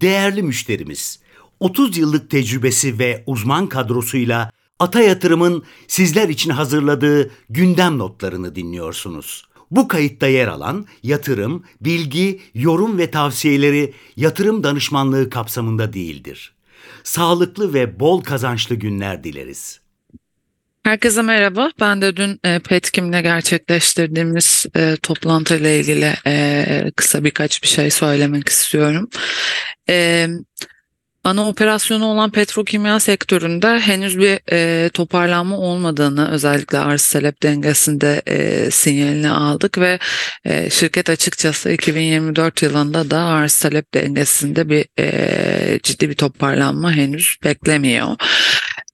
Değerli müşterimiz, 30 yıllık tecrübesi ve uzman kadrosuyla Ata Yatırım'ın sizler için hazırladığı gündem notlarını dinliyorsunuz. Bu kayıtta yer alan yatırım, bilgi, yorum ve tavsiyeleri yatırım danışmanlığı kapsamında değildir. Sağlıklı ve bol kazançlı günler dileriz. Herkese merhaba. Ben de dün e, Petkim'le gerçekleştirdiğimiz e, toplantıyla ilgili e, kısa birkaç bir şey söylemek istiyorum. E, ana operasyonu olan petrokimya sektöründe henüz bir e, toparlanma olmadığını özellikle arz talep dengesinde e, sinyalini aldık ve e, şirket açıkçası 2024 yılında da arz talep dengesinde bir e, ciddi bir toparlanma henüz beklemiyor.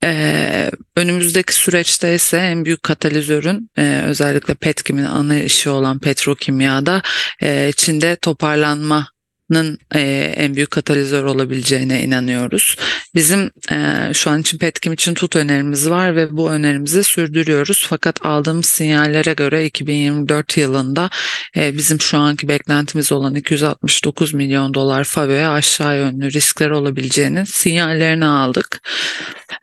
Ee, önümüzdeki süreçte ise en büyük katalizörün e, özellikle Petkim'in ana işi olan petrokimyada e, Çin'de toparlanma e, en büyük katalizör olabileceğine inanıyoruz. Bizim e, şu an için Petkim için tut önerimiz var ve bu önerimizi sürdürüyoruz. Fakat aldığımız sinyallere göre 2024 yılında e, bizim şu anki beklentimiz olan 269 milyon dolar FAVÖ'ye aşağı yönlü riskler olabileceğinin sinyallerini aldık.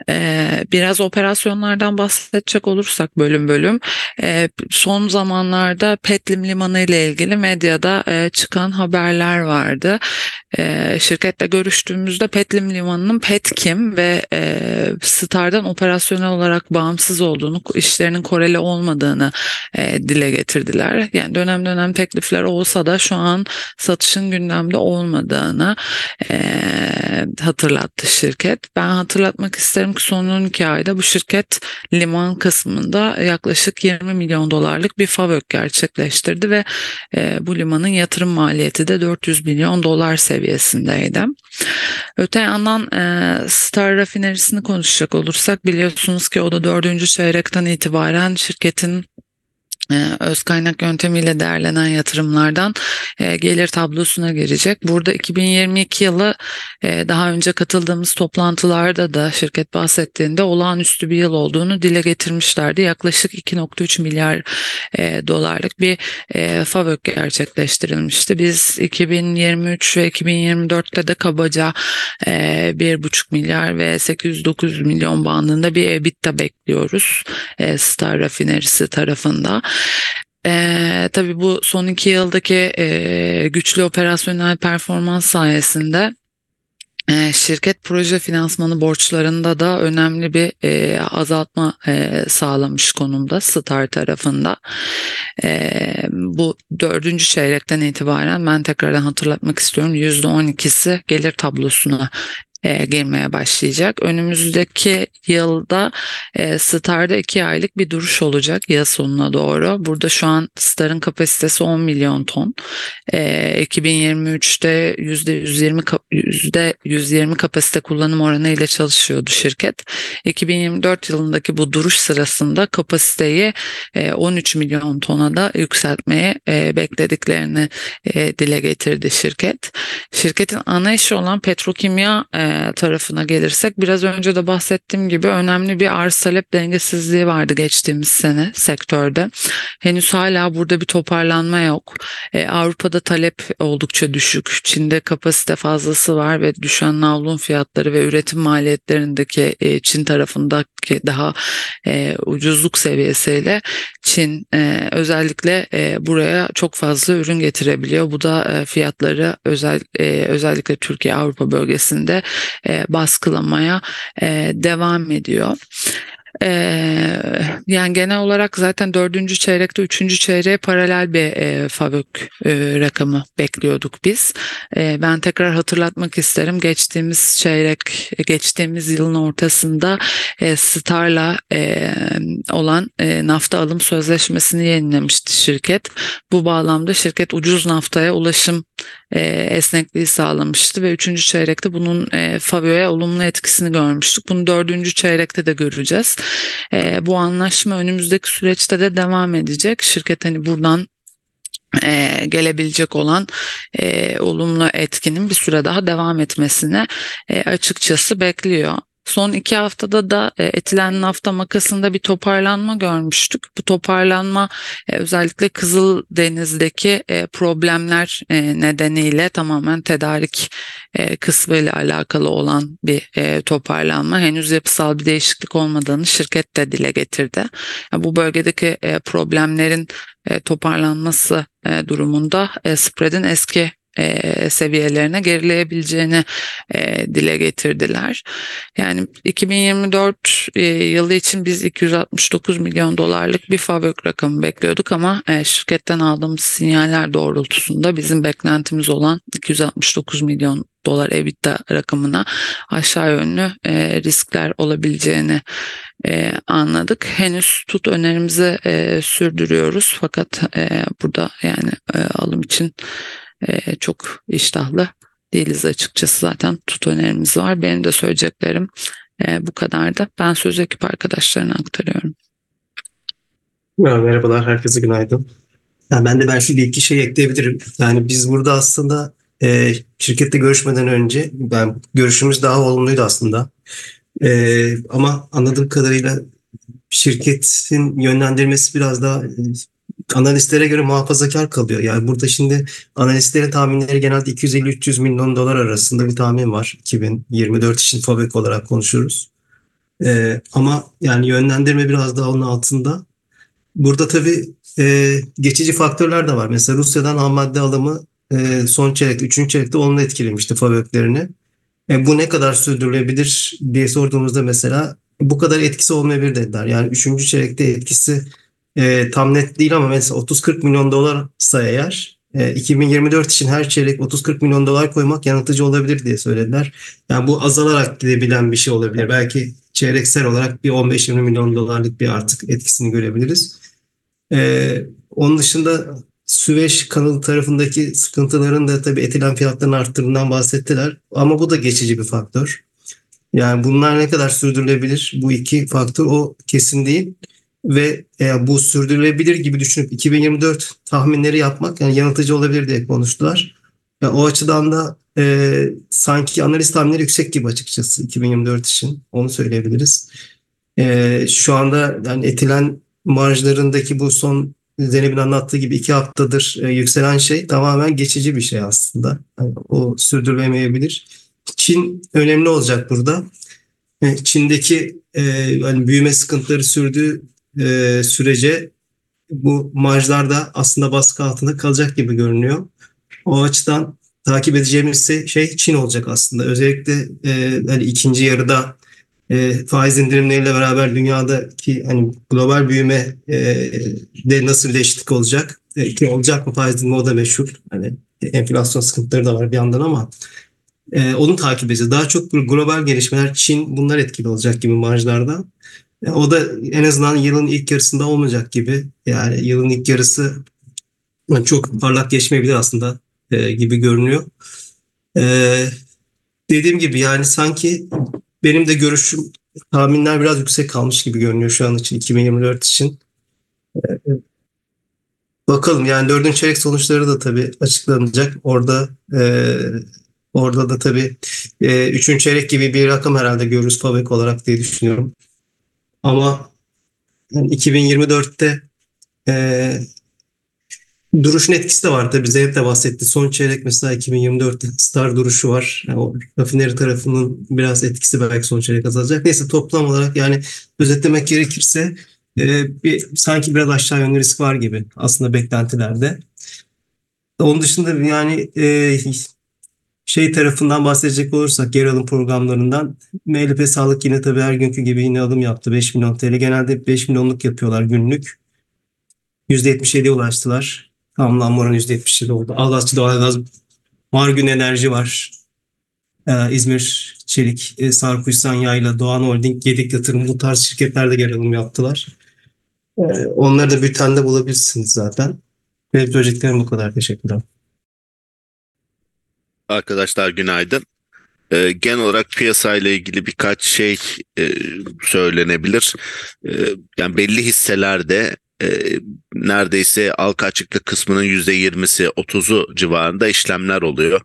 E, biraz operasyonlardan bahsedecek olursak bölüm bölüm e, son zamanlarda Petlim Limanı ile ilgili medyada e, çıkan haberler vardı vardı. E, şirketle görüştüğümüzde Petlim Limanı'nın Petkim ve e, Star'dan operasyonel olarak bağımsız olduğunu, işlerinin koreli olmadığını e, dile getirdiler. Yani dönem dönem teklifler olsa da şu an satışın gündemde olmadığını e, hatırlattı şirket. Ben hatırlatmak isterim ki son 12 ayda bu şirket liman kısmında yaklaşık 20 milyon dolarlık bir FAVÖK gerçekleştirdi ve e, bu limanın yatırım maliyeti de 400 milyon milyon dolar seviyesindeydi. Öte yandan e, Star rafinerisini konuşacak olursak biliyorsunuz ki o da dördüncü çeyrekten itibaren şirketin öz kaynak yöntemiyle değerlenen yatırımlardan e, gelir tablosuna girecek. Burada 2022 yılı e, daha önce katıldığımız toplantılarda da şirket bahsettiğinde olağanüstü bir yıl olduğunu dile getirmişlerdi. Yaklaşık 2.3 milyar dolarlık bir FAVÖK gerçekleştirilmişti. Biz 2023 ve 2024'te de kabaca 1.5 milyar ve 809 milyon bandında bir EBITDA bekliyoruz Star rafinerisi tarafında. Ee, tabii bu son iki yıldaki e, güçlü operasyonel performans sayesinde e, şirket proje finansmanı borçlarında da önemli bir e, azaltma e, sağlamış konumda Star tarafında. E, bu dördüncü çeyrekten itibaren ben tekrardan hatırlatmak istiyorum %12'si gelir tablosuna e, girmeye başlayacak. Önümüzdeki yılda e, Star'da iki aylık bir duruş olacak yıl sonuna doğru. Burada şu an Star'ın kapasitesi 10 milyon ton. E, 2023'te %120 %120 kapasite kullanım oranı ile çalışıyordu şirket. 2024 yılındaki bu duruş sırasında kapasiteyi e, 13 milyon tona da yükseltmeye e, beklediklerini e, dile getirdi şirket. Şirketin ana işi olan petrokimya e, tarafına gelirsek biraz önce de bahsettiğim gibi önemli bir arz talep dengesizliği vardı geçtiğimiz sene sektörde. Henüz hala burada bir toparlanma yok. E, Avrupa'da talep oldukça düşük. Çin'de kapasite fazlası var ve düşen navlun fiyatları ve üretim maliyetlerindeki e, Çin tarafındaki daha e, ucuzluk seviyesiyle Çin e, özellikle e, buraya çok fazla ürün getirebiliyor. Bu da e, fiyatları özel e, özellikle Türkiye Avrupa bölgesinde e, baskılamaya e, devam ediyor. Ee, yani genel olarak zaten dördüncü çeyrekte üçüncü çeyreğe paralel bir e, FAVÖK e, rakamı bekliyorduk biz. E, ben tekrar hatırlatmak isterim. Geçtiğimiz çeyrek, geçtiğimiz yılın ortasında e, Star'la e, olan e, nafta alım sözleşmesini yenilemişti şirket. Bu bağlamda şirket ucuz naftaya ulaşım e, esnekliği sağlamıştı ve üçüncü çeyrekte bunun e, FAVÖ'ye olumlu etkisini görmüştük. Bunu dördüncü çeyrekte de göreceğiz. E, bu anlaşma önümüzdeki süreçte de devam edecek. Şirket hani buradan e, gelebilecek olan e, olumlu etkinin bir süre daha devam etmesini e, açıkçası bekliyor. Son iki haftada da e, etilen nafta makasında bir toparlanma görmüştük. Bu toparlanma e, özellikle Kızıldeniz'deki e, problemler nedeniyle tamamen tedarik kısmı ile alakalı olan bir toparlanma. Henüz yapısal bir değişiklik olmadığını şirket de dile getirdi. Bu bölgedeki problemlerin toparlanması durumunda spread'in eski e, seviyelerine gerileyebileceğini e, dile getirdiler. Yani 2024 e, yılı için biz 269 milyon dolarlık bir fabrik rakamı bekliyorduk ama e, şirketten aldığımız sinyaller doğrultusunda bizim beklentimiz olan 269 milyon dolar EBITDA rakamına aşağı yönlü e, riskler olabileceğini e, anladık. Henüz tut önerimizi e, sürdürüyoruz fakat e, burada yani e, alım için e, çok iştahlı değiliz açıkçası zaten tut önerimiz var. Benim de söyleyeceklerim e, bu kadar da. Ben söz ekip arkadaşlarına aktarıyorum. Merhabalar, herkese günaydın. Yani ben de ben şu iki şey ekleyebilirim. Yani biz burada aslında e, şirkette görüşmeden önce ben görüşümüz daha olumluydu aslında. E, ama anladığım kadarıyla şirketin yönlendirmesi biraz daha analistlere göre muhafazakar kalıyor. Yani burada şimdi analistlerin tahminleri genelde 250-300 milyon dolar arasında bir tahmin var. 2024 için fabrik olarak konuşuyoruz. Ee, ama yani yönlendirme biraz daha onun altında. Burada tabii e, geçici faktörler de var. Mesela Rusya'dan ham madde alımı e, son çeyrek, üçüncü çeyrekte onu etkilemişti fabriklerini. E, bu ne kadar sürdürülebilir diye sorduğumuzda mesela bu kadar etkisi olmayabilir dediler. Yani üçüncü çeyrekte etkisi e, tam net değil ama mesela 30-40 milyon dolarsa eğer e, 2024 için her çeyrek 30-40 milyon dolar koymak yanıltıcı olabilir diye söylediler. Yani bu azalarak gidebilen bir şey olabilir. Belki çeyreksel olarak bir 15-20 milyon dolarlık bir artık etkisini görebiliriz. E, onun dışında Süveyş kanalı tarafındaki sıkıntıların da tabii etilen fiyatlarının arttığından bahsettiler. Ama bu da geçici bir faktör. Yani bunlar ne kadar sürdürülebilir? Bu iki faktör o kesin değil ve e, bu sürdürülebilir gibi düşünüp 2024 tahminleri yapmak yani yanıltıcı olabilir diye konuştular. Yani o açıdan da e, sanki analiz tahminleri yüksek gibi açıkçası 2024 için onu söyleyebiliriz. E, şu anda yani etilen marjlarındaki bu son Zeynep'in anlattığı gibi iki haftadır e, yükselen şey tamamen geçici bir şey aslında. Yani o sürdürülemeyebilir. Çin önemli olacak burada. E, Çin'deki e, yani büyüme sıkıntıları sürdüğü e, sürece bu marjlar da aslında baskı altında kalacak gibi görünüyor. O açıdan takip edeceğimiz şey Çin olacak aslında. Özellikle e, hani ikinci yarıda e, faiz indirimleriyle beraber dünyadaki hani global büyüme e, de nasıl değişiklik olacak? E, ki olacak mı faiz indirimi o da meşhur. Hani enflasyon sıkıntıları da var bir yandan ama e, onu takip edeceğiz. Daha çok global gelişmeler Çin bunlar etkili olacak gibi marjlarda. O da en azından yılın ilk yarısında olmayacak gibi. Yani yılın ilk yarısı çok parlak geçmeyebilir aslında e, gibi görünüyor. E, dediğim gibi yani sanki benim de görüşüm tahminler biraz yüksek kalmış gibi görünüyor şu an için 2024 için. E, bakalım yani dördüncü çeyrek sonuçları da tabii açıklanacak. Orada e, orada da tabii e, üçüncü çeyrek gibi bir rakam herhalde görürüz fabrik olarak diye düşünüyorum. Ama yani 2024'te e, duruşun etkisi de var tabii. Zeynep de bahsetti. Son çeyrek mesela 2024'te star duruşu var. Yani o rafineri tarafının biraz etkisi belki son çeyrek azalacak. Neyse toplam olarak yani özetlemek gerekirse e, bir, sanki biraz aşağı yönlü risk var gibi aslında beklentilerde. Onun dışında yani e, şey tarafından bahsedecek olursak yer alım programlarından MLP Sağlık yine tabii her günkü gibi yine alım yaptı 5 milyon TL. Genelde 5 milyonluk yapıyorlar günlük. %77'ye ulaştılar. Tamamlanma oranı %77 oldu. Ağlatçı Doğalgaz, Margün Enerji var. Ee, İzmir Çelik, e, Sarkuysan Yayla, Doğan Holding, Gedik Yatırım bu tarz şirketler de yer alım yaptılar. Ee, onları da bültende bulabilirsiniz zaten. Benim söyleyeceklerim bu kadar. Teşekkürler. Arkadaşlar günaydın. Ee, genel olarak piyasa ile ilgili birkaç şey e, söylenebilir. E, yani belli hisselerde e, neredeyse halka açıklık kısmının %20'si 30'u civarında işlemler oluyor.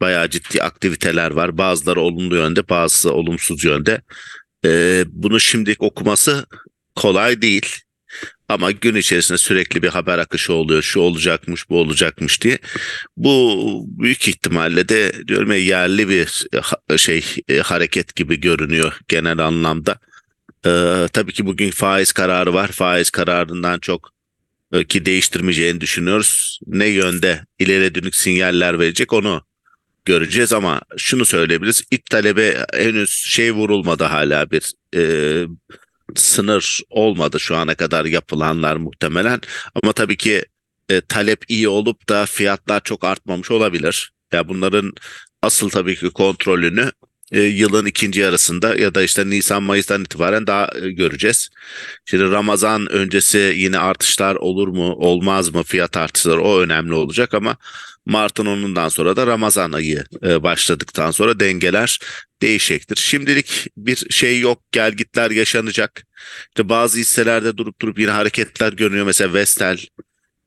bayağı ciddi aktiviteler var. Bazıları olumlu yönde, bazısı olumsuz yönde. E, bunu şimdilik okuması kolay değil. Ama gün içerisinde sürekli bir haber akışı oluyor. Şu olacakmış, bu olacakmış diye. Bu büyük ihtimalle de diyorum ya yerli bir şey e, hareket gibi görünüyor genel anlamda. Ee, tabii ki bugün faiz kararı var. Faiz kararından çok e, ki değiştirmeyeceğini düşünüyoruz. Ne yönde ileri dönük sinyaller verecek onu göreceğiz ama şunu söyleyebiliriz. İlk talebe henüz şey vurulmadı hala bir e, sınır olmadı şu ana kadar yapılanlar muhtemelen. Ama tabii ki e, talep iyi olup da fiyatlar çok artmamış olabilir. Ya bunların asıl tabii ki kontrolünü e, yılın ikinci yarısında ya da işte Nisan Mayıs'tan itibaren daha e, göreceğiz. Şimdi Ramazan öncesi yine artışlar olur mu olmaz mı fiyat artışları o önemli olacak ama Mart'ın onundan sonra da Ramazan ayı e, başladıktan sonra dengeler değişecektir. Şimdilik bir şey yok gelgitler yaşanacak. İşte bazı hisselerde durup durup yine hareketler görünüyor mesela Vestel.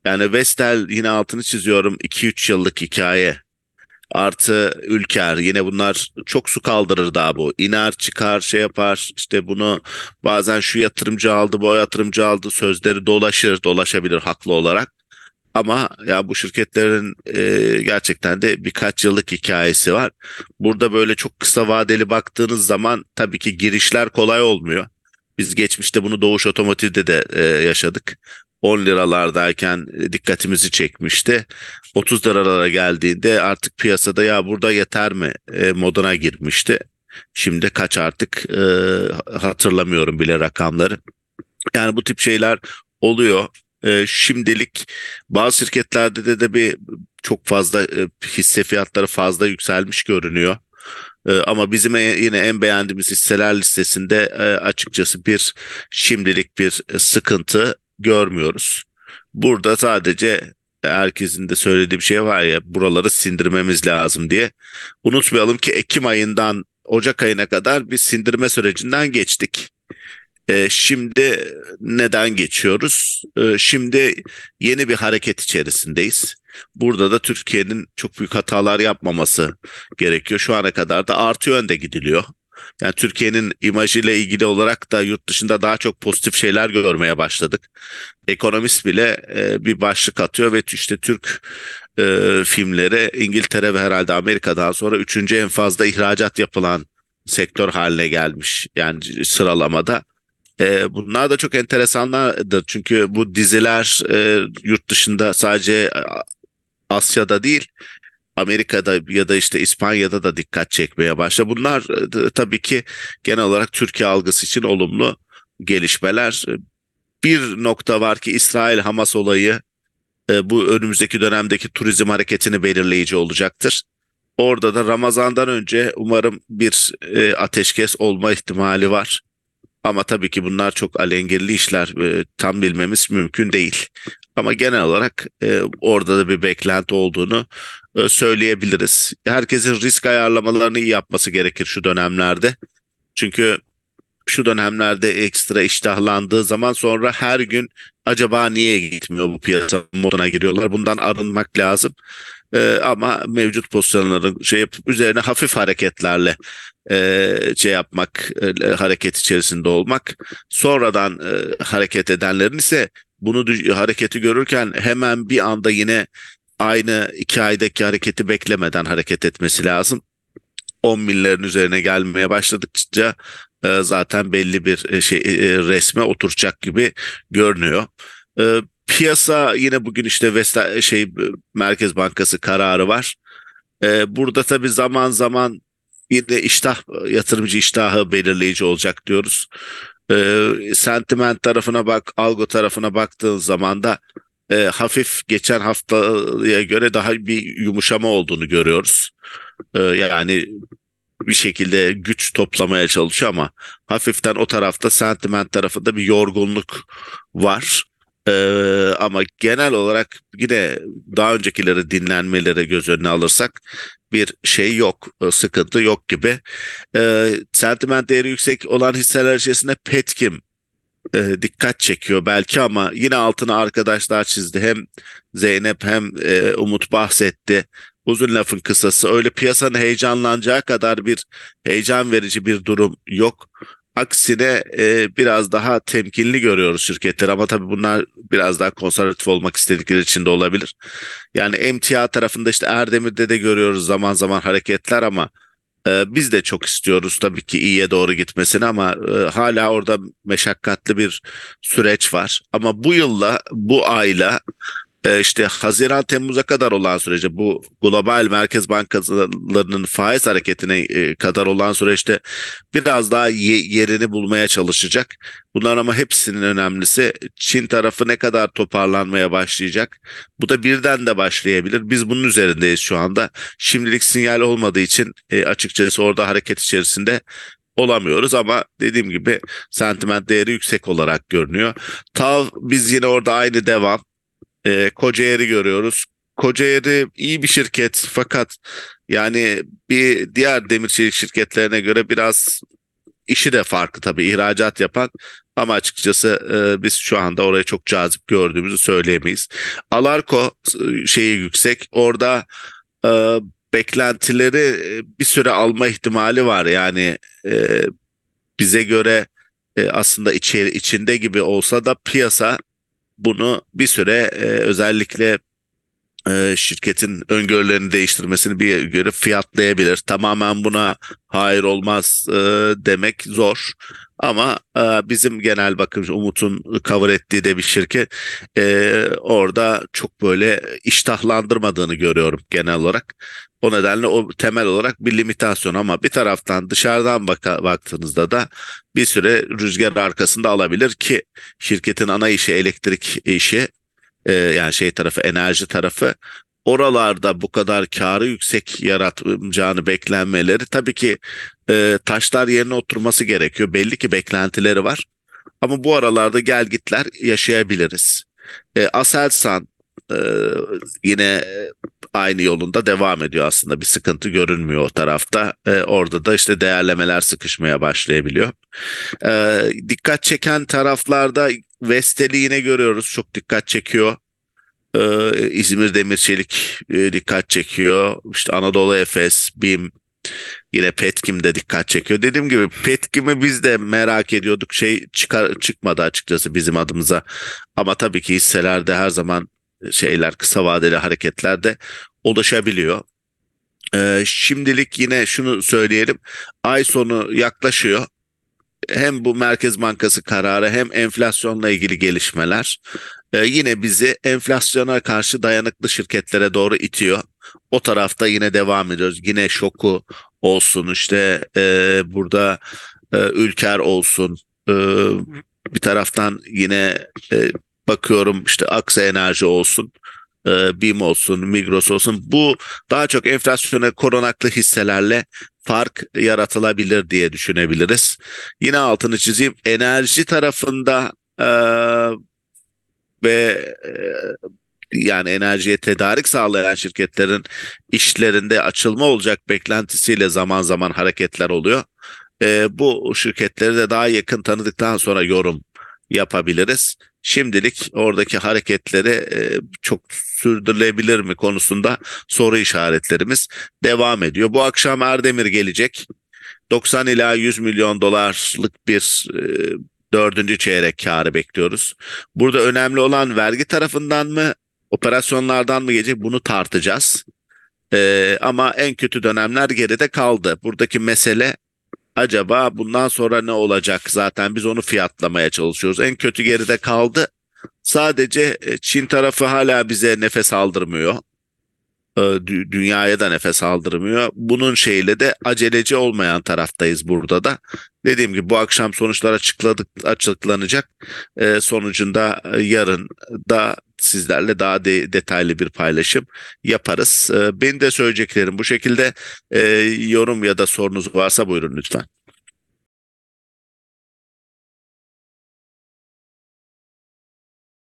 Yani Vestel yine altını çiziyorum 2-3 yıllık hikaye artı Ülker yine bunlar çok su kaldırır daha bu. İner çıkar şey yapar işte bunu bazen şu yatırımcı aldı bu yatırımcı aldı sözleri dolaşır dolaşabilir haklı olarak. Ama ya bu şirketlerin e, gerçekten de birkaç yıllık hikayesi var. Burada böyle çok kısa vadeli baktığınız zaman tabii ki girişler kolay olmuyor. Biz geçmişte bunu Doğuş Otomotiv'de de e, yaşadık. 10 liralardayken dikkatimizi çekmişti. 30 liralara geldiğinde artık piyasada ya burada yeter mi e, moduna girmişti. Şimdi kaç artık e, hatırlamıyorum bile rakamları. Yani bu tip şeyler oluyor. E, şimdilik bazı şirketlerde de, de bir çok fazla e, hisse fiyatları fazla yükselmiş görünüyor. E, ama bizim yine en beğendiğimiz hisseler listesinde e, açıkçası bir şimdilik bir sıkıntı görmüyoruz. Burada sadece herkesin de söylediği bir şey var ya buraları sindirmemiz lazım diye. Unutmayalım ki Ekim ayından Ocak ayına kadar bir sindirme sürecinden geçtik. E, şimdi neden geçiyoruz? E, şimdi yeni bir hareket içerisindeyiz. Burada da Türkiye'nin çok büyük hatalar yapmaması gerekiyor. Şu ana kadar da artı yönde gidiliyor. Yani Türkiye'nin imajıyla ilgili olarak da yurt dışında daha çok pozitif şeyler görmeye başladık. Ekonomist bile e, bir başlık atıyor ve işte Türk e, filmleri İngiltere ve herhalde Amerika'dan sonra üçüncü en fazla ihracat yapılan sektör haline gelmiş. Yani sıralamada. E, bunlar da çok enteresanlardır. Çünkü bu diziler e, yurt dışında sadece Asya'da değil Amerika'da ya da işte İspanya'da da dikkat çekmeye başladı. Bunlar e, tabii ki genel olarak Türkiye algısı için olumlu gelişmeler. Bir nokta var ki İsrail-Hamas olayı e, bu önümüzdeki dönemdeki turizm hareketini belirleyici olacaktır. Orada da Ramazan'dan önce umarım bir e, ateşkes olma ihtimali var. Ama tabii ki bunlar çok alengirli işler. Tam bilmemiz mümkün değil. Ama genel olarak orada da bir beklenti olduğunu e, söyleyebiliriz. Herkesin risk ayarlamalarını iyi yapması gerekir şu dönemlerde. Çünkü şu dönemlerde ekstra iştahlandığı zaman sonra her gün acaba niye gitmiyor bu piyasa moduna giriyorlar. Bundan arınmak lazım. Ee, ama mevcut pozisyonların şey yapıp üzerine hafif hareketlerle e, şey yapmak, e, hareket içerisinde olmak. Sonradan e, hareket edenlerin ise bunu hareketi görürken hemen bir anda yine aynı iki aydaki hareketi beklemeden hareket etmesi lazım. 10 binlerin üzerine gelmeye başladıkça e, zaten belli bir e, şey e, resme oturacak gibi görünüyor. Piyasa yine bugün işte Vesta, şey Merkez Bankası kararı var. Burada tabii zaman zaman yine iştah yatırımcı iştahı belirleyici olacak diyoruz. Sentiment tarafına bak, algo tarafına baktığın zaman da e, hafif geçen haftaya göre daha bir yumuşama olduğunu görüyoruz. E, yani bir şekilde güç toplamaya çalışıyor ama hafiften o tarafta sentiment tarafında bir yorgunluk var. Ee, ama genel olarak yine daha öncekileri dinlenmeleri göz önüne alırsak bir şey yok, sıkıntı yok gibi. Ee, sentiment değeri yüksek olan hisseler içerisinde Petkim e, dikkat çekiyor belki ama yine altına arkadaşlar çizdi. Hem Zeynep hem e, Umut bahsetti. Uzun lafın kısası öyle piyasanın heyecanlanacağı kadar bir heyecan verici bir durum yok. Aksine e, biraz daha temkinli görüyoruz şirketler ama tabii bunlar biraz daha konservatif olmak istedikleri için de olabilir. Yani emtia tarafında işte Erdemir'de de görüyoruz zaman zaman hareketler ama e, biz de çok istiyoruz tabii ki iyiye doğru gitmesini ama e, hala orada meşakkatli bir süreç var. Ama bu yılla, bu ayla e, işte Haziran Temmuz'a kadar olan sürece bu global merkez bankalarının faiz hareketine e, kadar olan süreçte biraz daha yerini bulmaya çalışacak. Bunlar ama hepsinin önemlisi Çin tarafı ne kadar toparlanmaya başlayacak. Bu da birden de başlayabilir. Biz bunun üzerindeyiz şu anda. Şimdilik sinyal olmadığı için e, açıkçası orada hareket içerisinde olamıyoruz ama dediğim gibi sentiment değeri yüksek olarak görünüyor. Tav biz yine orada aynı devam e, Kocaeli görüyoruz. Kocaeli iyi bir şirket fakat yani bir diğer demir çelik şirketlerine göre biraz işi de farklı tabii ihracat yapan ama açıkçası e, biz şu anda orayı çok cazip gördüğümüzü söyleyemeyiz. Alarko e, şeyi yüksek. Orada e, beklentileri e, bir süre alma ihtimali var. Yani e, bize göre e, aslında içeri, içinde gibi olsa da piyasa bunu bir süre e, özellikle e, şirketin öngörülerini değiştirmesini bir göre fiyatlayabilir. Tamamen buna hayır olmaz e, demek zor. Ama e, bizim genel bakım Umut'un cover ettiği de bir şirket e, orada çok böyle iştahlandırmadığını görüyorum genel olarak. O nedenle o temel olarak bir limitasyon ama bir taraftan dışarıdan baka, baktığınızda da bir süre rüzgar arkasında alabilir ki şirketin ana işi elektrik işi e, yani şey tarafı enerji tarafı oralarda bu kadar karı yüksek yaratacağını beklenmeleri tabii ki e, taşlar yerine oturması gerekiyor. Belli ki beklentileri var. Ama bu aralarda gel gitler yaşayabiliriz. E, Aselsan e, yine aynı yolunda devam ediyor aslında. Bir sıkıntı görünmüyor o tarafta. E, orada da işte değerlemeler sıkışmaya başlayabiliyor. E, dikkat çeken taraflarda Vestel'i yine görüyoruz. Çok dikkat çekiyor. Ee, İzmir Demir Çelik e, dikkat çekiyor. İşte Anadolu Efes, BİM, yine Petkim de dikkat çekiyor. Dediğim gibi Petkim'i biz de merak ediyorduk. Şey çıkar, çıkmadı açıkçası bizim adımıza. Ama tabii ki hisselerde her zaman şeyler kısa vadeli hareketlerde ulaşabiliyor. Ee, şimdilik yine şunu söyleyelim. Ay sonu yaklaşıyor hem bu Merkez Bankası kararı hem enflasyonla ilgili gelişmeler e, yine bizi enflasyona karşı dayanıklı şirketlere doğru itiyor. O tarafta yine devam ediyoruz. Yine şoku olsun işte e, burada e, Ülker olsun e, bir taraftan yine e, bakıyorum işte Aksa Enerji olsun e, BİM olsun, Migros olsun bu daha çok enflasyona korunaklı hisselerle fark yaratılabilir diye düşünebiliriz. Yine altını çizeyim enerji tarafında e, ve e, yani enerjiye tedarik sağlayan şirketlerin işlerinde açılma olacak beklentisiyle zaman zaman hareketler oluyor. E, bu şirketleri de daha yakın tanıdıktan sonra yorum yapabiliriz. Şimdilik oradaki hareketleri e, çok sürdürülebilir mi konusunda soru işaretlerimiz devam ediyor. Bu akşam Erdemir gelecek. 90 ila 100 milyon dolarlık bir e, dördüncü çeyrek karı bekliyoruz. Burada önemli olan vergi tarafından mı operasyonlardan mı gelecek bunu tartacağız. Ee, ama en kötü dönemler geride kaldı. Buradaki mesele acaba bundan sonra ne olacak? Zaten biz onu fiyatlamaya çalışıyoruz. En kötü geride kaldı. Sadece e, Çin tarafı hala bize nefes aldırmıyor. E, dünyaya da nefes aldırmıyor. Bunun şeyle de aceleci olmayan taraftayız burada da. Dediğim gibi bu akşam sonuçlar açıkladık, açıklanacak. E, sonucunda yarın da sizlerle daha de, detaylı bir paylaşım yaparız. benim de söyleyeceklerim bu şekilde. yorum ya da sorunuz varsa buyurun lütfen.